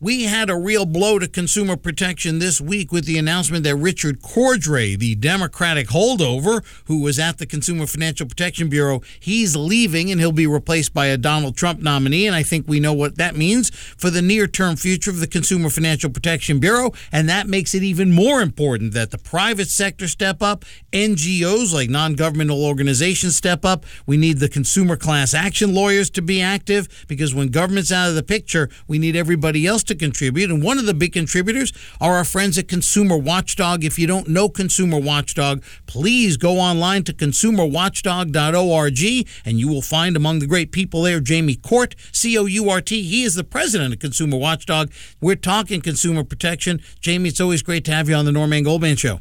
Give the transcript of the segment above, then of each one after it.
we had a real blow to consumer protection this week with the announcement that Richard Cordray, the Democratic holdover who was at the Consumer Financial Protection Bureau, he's leaving and he'll be replaced by a Donald Trump nominee. And I think we know what that means for the near term future of the Consumer Financial Protection Bureau. And that makes it even more important that the private sector step up, NGOs like non governmental organizations step up. We need the consumer class action lawyers to be active because when government's out of the picture, we need everybody else to contribute. And one of the big contributors are our friends at Consumer Watchdog. If you don't know Consumer Watchdog, please go online to consumerwatchdog.org and you will find among the great people there Jamie Court, C O U R T. He is the president of Consumer Watchdog. We're talking consumer protection. Jamie, it's always great to have you on the Norman Goldman Show.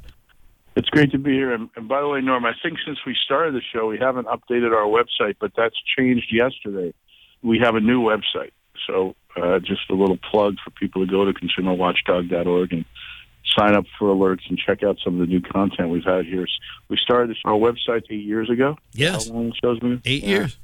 It's great to be here. And, by the way, Norm, I think since we started the show, we haven't updated our website, but that's changed yesterday. We have a new website. So uh, just a little plug for people to go to consumerwatchdog.org and sign up for alerts and check out some of the new content we've had here. We started this, our website eight years ago. Yes. How long show's been? Eight years.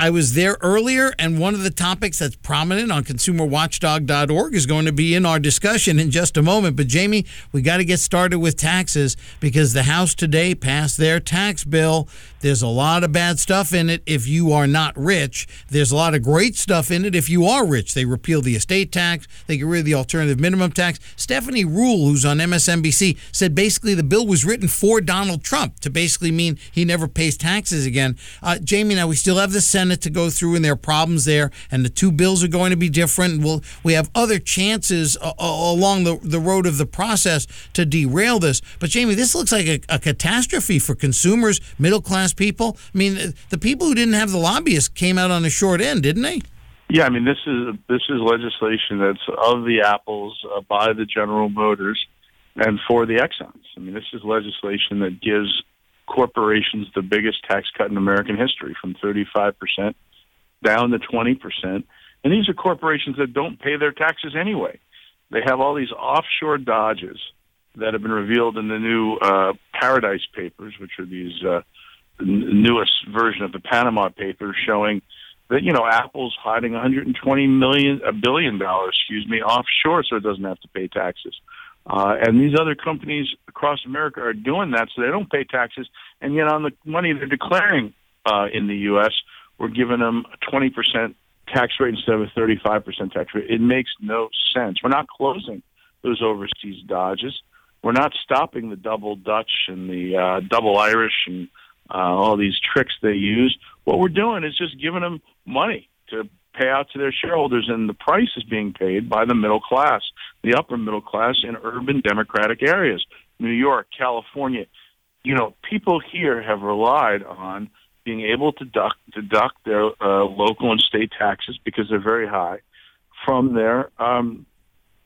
I was there earlier, and one of the topics that's prominent on consumerwatchdog.org is going to be in our discussion in just a moment. But, Jamie, we got to get started with taxes because the House today passed their tax bill. There's a lot of bad stuff in it if you are not rich. There's a lot of great stuff in it if you are rich. They repeal the estate tax, they get rid of the alternative minimum tax. Stephanie Ruhle, who's on MSNBC, said basically the bill was written for Donald Trump to basically mean he never pays taxes again. Uh, Jamie, now we still have the Senate Senate to go through, and there are problems there, and the two bills are going to be different. We'll, we have other chances uh, along the, the road of the process to derail this. But, Jamie, this looks like a, a catastrophe for consumers, middle class people. I mean, the people who didn't have the lobbyists came out on the short end, didn't they? Yeah, I mean this is this is legislation that's of the apples uh, by the General Motors and for the Exxons. I mean this is legislation that gives corporations the biggest tax cut in American history from 35% down to 20%. And these are corporations that don't pay their taxes anyway. They have all these offshore dodges that have been revealed in the new uh, Paradise Papers, which are these uh, newest version of the Panama Papers, showing that you know Apple's hiding 120 million, a billion dollars, excuse me, offshore, so it doesn't have to pay taxes. Uh, and these other companies across America are doing that, so they don't pay taxes. And yet, on the money they're declaring uh, in the U.S., we're giving them a 20% tax rate instead of a 35% tax rate. It makes no sense. We're not closing those overseas dodges. We're not stopping the double Dutch and the uh, double Irish and uh, all these tricks they use. What we're doing is just giving them money to pay out to their shareholders, and the price is being paid by the middle class, the upper middle class in urban democratic areas, New York, California. You know, people here have relied on being able to deduct, deduct their uh, local and state taxes because they're very high from their um,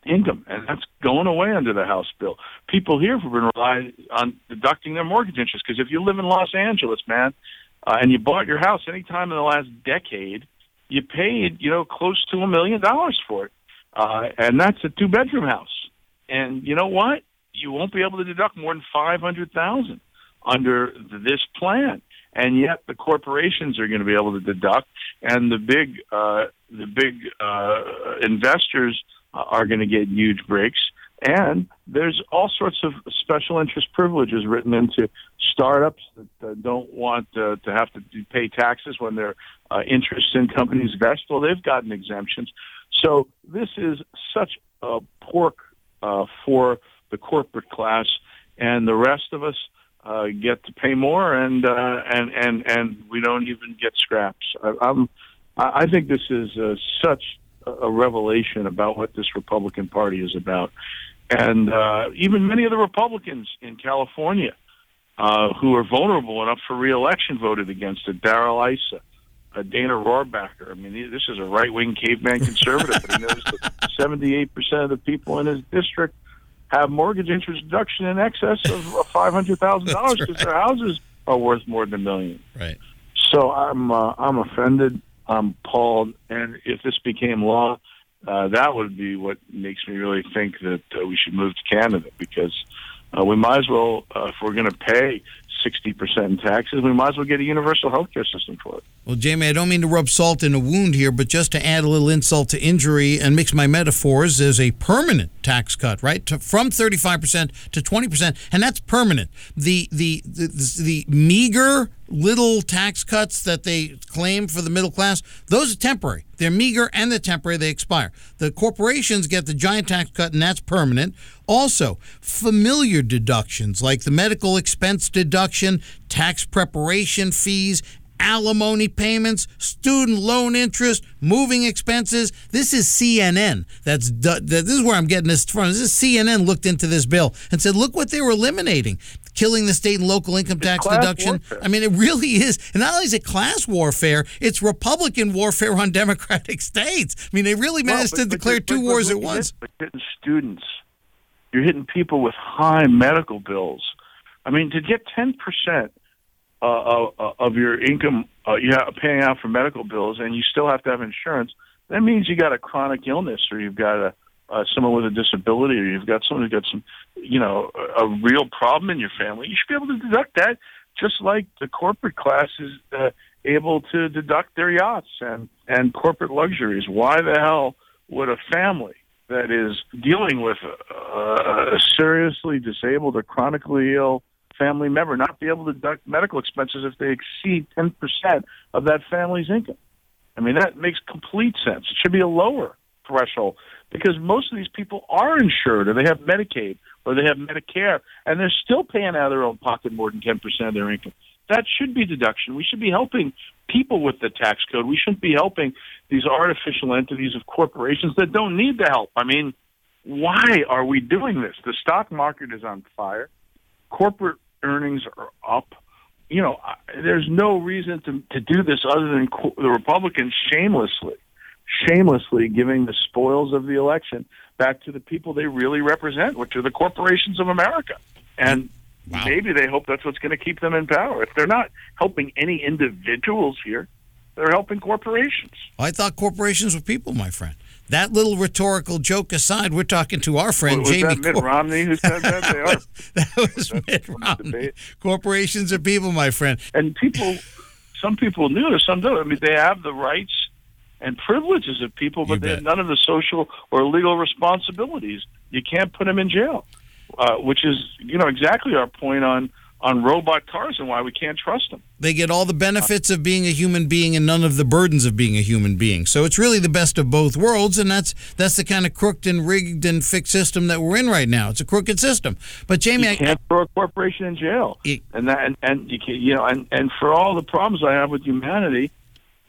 income, and that's going away under the House bill. People here have been relying on deducting their mortgage interest because if you live in Los Angeles, man, uh, and you bought your house any time in the last decade, you paid, you know, close to a million dollars for it. Uh, and that's a two bedroom house. And you know what? You won't be able to deduct more than 500,000 under this plan. And yet the corporations are going to be able to deduct and the big, uh, the big, uh, investors are going to get huge breaks. And there's all sorts of special interest privileges written into startups that uh, don't want uh, to have to pay taxes when their uh, interest in companies vest. Well, they've gotten exemptions. So this is such a pork uh, for the corporate class, and the rest of us uh, get to pay more, and uh, and and and we don't even get scraps. I, I'm, I think this is such a revelation about what this Republican Party is about. And uh, even many of the Republicans in California uh, who are vulnerable enough for reelection voted against it. Darrell Issa, uh, Dana Rohrabacher. I mean, this is a right wing caveman conservative, but he knows that 78% of the people in his district have mortgage interest deduction in excess of $500,000 because right. their houses are worth more than a million. Right. So I'm uh, I'm offended. I'm appalled. And if this became law, uh, that would be what makes me really think that uh, we should move to Canada because uh, we might as well, uh, if we're going to pay 60% in taxes, we might as well get a universal health care system for it. Well, Jamie, I don't mean to rub salt in a wound here, but just to add a little insult to injury and mix my metaphors, there's a permanent tax cut, right? To, from 35% to 20%, and that's permanent. The, the the the meager little tax cuts that they claim for the middle class, those are temporary. They're meager and they're temporary, they expire. The corporations get the giant tax cut and that's permanent. Also, familiar deductions like the medical expense deduction, tax preparation fees, alimony payments, student loan interest, moving expenses. This is CNN. That's this is where I'm getting this from. This is CNN looked into this bill and said, look what they were eliminating. Killing the state and local income tax deduction. Warfare. I mean, it really is. And not only is it class warfare, it's Republican warfare on Democratic states. I mean, they really managed well, but, to declare but, two but, wars at once. You're hitting students. You're hitting people with high medical bills. I mean, to get 10% uh, of your income uh, you have paying out for medical bills, and you still have to have insurance. That means you got a chronic illness, or you've got a uh, someone with a disability, or you've got someone who's got some, you know, a real problem in your family. You should be able to deduct that, just like the corporate class is uh, able to deduct their yachts and and corporate luxuries. Why the hell would a family that is dealing with a, a seriously disabled or chronically ill family member not be able to deduct medical expenses if they exceed 10% of that family's income. I mean, that makes complete sense. It should be a lower threshold because most of these people are insured or they have Medicaid or they have Medicare and they're still paying out of their own pocket more than 10% of their income. That should be deduction. We should be helping people with the tax code. We shouldn't be helping these artificial entities of corporations that don't need the help. I mean, why are we doing this? The stock market is on fire. Corporate earnings are up. You know, there's no reason to to do this other than the Republicans shamelessly, shamelessly giving the spoils of the election back to the people they really represent, which are the corporations of America. And wow. maybe they hope that's what's going to keep them in power. If they're not helping any individuals here, they're helping corporations. I thought corporations were people, my friend. That little rhetorical joke aside, we're talking to our friend was Jamie. That Mitt Romney who said that? They are. that was Mitt Romney. Corporations are people, my friend. And people, some people knew, or some don't. I mean, they have the rights and privileges of people, but they have none of the social or legal responsibilities. You can't put them in jail, uh, which is, you know, exactly our point on on robot cars and why we can't trust them. They get all the benefits of being a human being and none of the burdens of being a human being. So it's really the best of both worlds, and that's that's the kind of crooked and rigged and fixed system that we're in right now. It's a crooked system. But Jamie, you can't I, throw a corporation in jail, it, and that and, and you can, you know, and and for all the problems I have with humanity,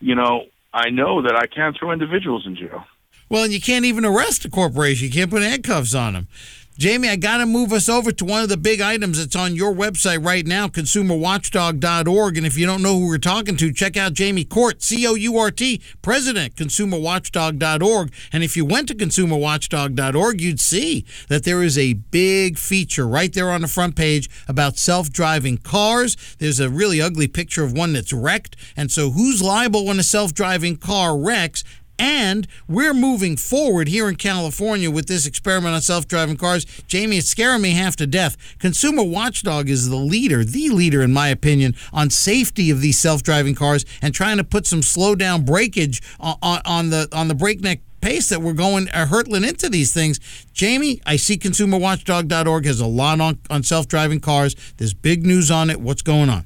you know, I know that I can't throw individuals in jail. Well, and you can't even arrest a corporation. You can't put handcuffs on them. Jamie, I got to move us over to one of the big items that's on your website right now, consumerwatchdog.org. And if you don't know who we're talking to, check out Jamie Court, C O U R T, President, consumerwatchdog.org. And if you went to consumerwatchdog.org, you'd see that there is a big feature right there on the front page about self driving cars. There's a really ugly picture of one that's wrecked. And so, who's liable when a self driving car wrecks? And we're moving forward here in California with this experiment on self driving cars. Jamie, it's scaring me half to death. Consumer Watchdog is the leader, the leader, in my opinion, on safety of these self driving cars and trying to put some slow down breakage on, on, on, the on the breakneck pace that we're going uh, hurtling into these things. Jamie, I see consumerwatchdog.org has a lot on, on self driving cars. There's big news on it. What's going on?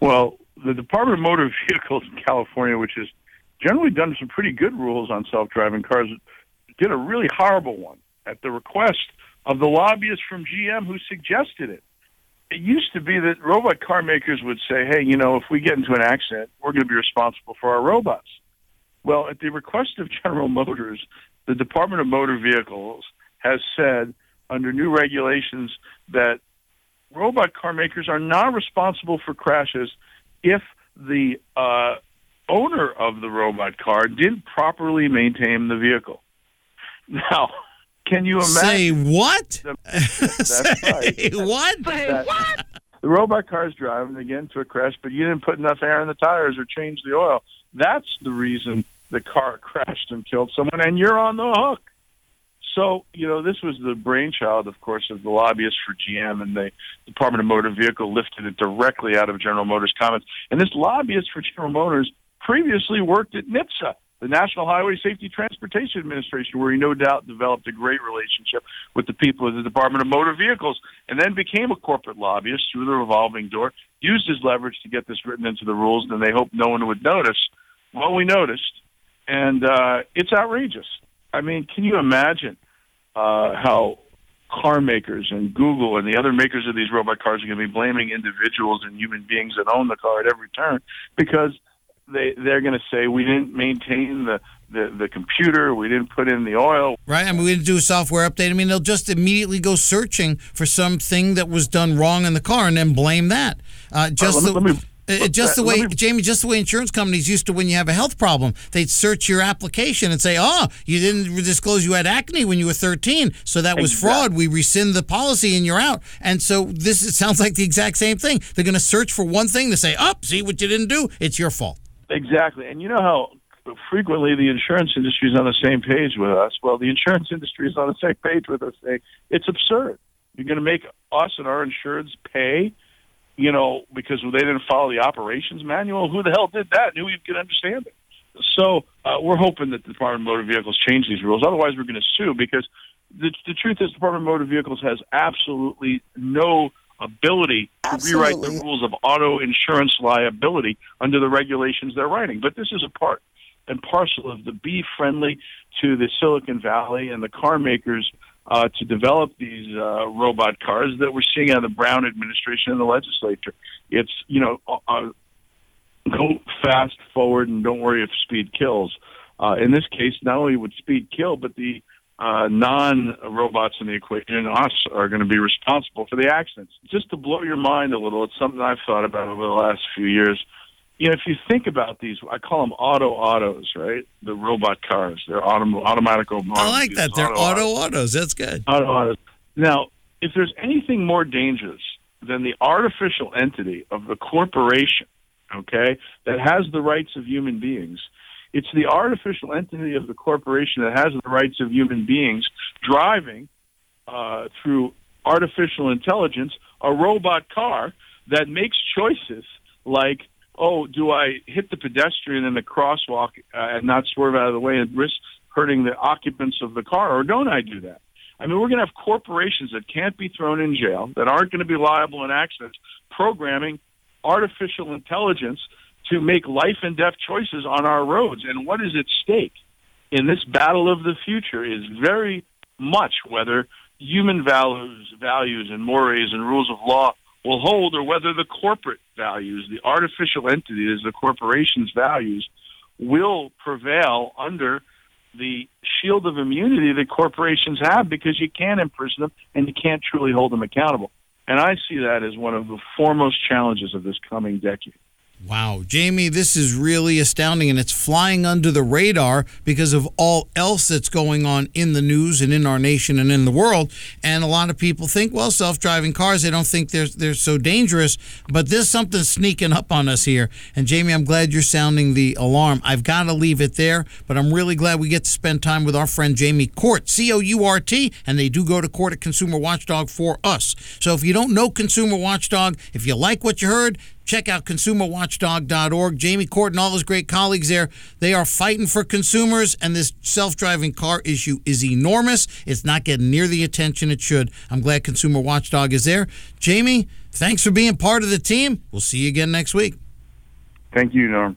Well, the Department of Motor Vehicles in California, which is generally done some pretty good rules on self-driving cars. Did a really horrible one at the request of the lobbyists from GM who suggested it. It used to be that robot car makers would say, "Hey, you know, if we get into an accident, we're going to be responsible for our robots." Well, at the request of General Motors, the Department of Motor Vehicles has said under new regulations that robot car makers are not responsible for crashes if the uh, owner of the robot car didn't properly maintain the vehicle. Now, can you imagine? Say what? The, that's Say right. what? Say That- what? The robot car's driving, again to a crash, but you didn't put enough air in the tires or change the oil. That's the reason the car crashed and killed someone, and you're on the hook. So, you know, this was the brainchild, of course, of the lobbyists for GM, and the Department of Motor Vehicle lifted it directly out of General Motors' comments. And this lobbyist for General Motors previously worked at NHTSA, the National Highway Safety Transportation Administration, where he no doubt developed a great relationship with the people of the Department of Motor Vehicles, and then became a corporate lobbyist through the revolving door, used his leverage to get this written into the rules, and they hoped no one would notice. Well, we noticed, and uh, it's outrageous. I mean, can you imagine uh, how car makers and Google and the other makers of these robot cars are going to be blaming individuals and human beings that own the car at every turn because they they're going to say we didn't maintain the, the the computer, we didn't put in the oil. Right, I mean, we didn't do a software update. I mean, they'll just immediately go searching for something that was done wrong in the car and then blame that. Uh, just Uh, let the, let me- uh, just the way me- Jamie, just the way insurance companies used to when you have a health problem, they'd search your application and say, "Oh, you didn't disclose you had acne when you were 13, so that was Exactly. fraud. We rescind the policy and you're out." And so this it sounds like the exact same thing. They're going to search for one thing to say, "Oh, see what you didn't do? It's your fault." Exactly. And you know how frequently the insurance industry is on the same page with us? Well, the insurance industry is on the same page with us saying it's absurd. You're going to make us and our insureds pay, you know, because they didn't follow the operations manual. Who the hell did that? Knew you could understand it. So uh, we're hoping that the Department of Motor Vehicles change these rules. Otherwise, we're going to sue because the, the truth is, the Department of Motor Vehicles has absolutely no ability to rewrite the rules of auto insurance liability under the regulations they're writing. But this is a part and parcel of the be friendly to the Silicon Valley and the car makers uh, to develop these uh, robot cars that we're seeing out of the Brown administration and the legislature. It's you know uh, uh, go fast forward and don't worry if speed kills. Uh, in this case, not only would speed kill, but the uh, non-robots in the equation, us, are going to be responsible for the accidents. Just to blow your mind a little, it's something I've thought about over the last few years. You know, if you think about these, I call them auto autos, right? The robot cars. They're autom- automatic. I like that. They're auto autos. That's good. auto autos. Now, if there's anything more dangerous than the artificial entity of the corporation, okay, that has the rights of human beings, it's the artificial entity of the corporation that has the rights of human beings driving uh, through artificial intelligence a robot car that makes choices like, oh, do I hit the pedestrian in the crosswalk uh, and not swerve out of the way and risk hurting the occupants of the car, or don't I do that? I mean, we're going to have corporations that can't be thrown in jail, that aren't going to be liable in accidents, programming artificial intelligence to make life and death choices on our roads. And what is at stake in this battle of the future is very much whether human values, values and mores and rules of law will hold, or whether the corporate values, the artificial entities, the corporation's values, will prevail under the shield of immunity that corporations have because you can't imprison them and you can't truly hold them accountable. And I see that as one of the foremost challenges of this coming decade. Wow, Jamie, this is really astounding, and it's flying under the radar because of all else that's going on in the news and in our nation and in the world. And a lot of people think, well, self-driving cars, they don't think they're they're so dangerous, but there's something sneaking up on us here. And Jamie, I'm glad you're sounding the alarm. I've got to leave it there, but I'm really glad we get to spend time with our friend Jamie Court, C O U R T, and they do go to court at Consumer Watchdog for us. So if you don't know Consumer Watchdog, if you like what you heard, check out consumerwatchdog.org. Jamie Court and all his great colleagues there, they are fighting for consumers, and this self driving car issue is enormous. It's not getting near the attention it should. I'm glad Consumer Watchdog is there. Jamie, thanks for being part of the team. We'll see you again next week. Thank you, Norm.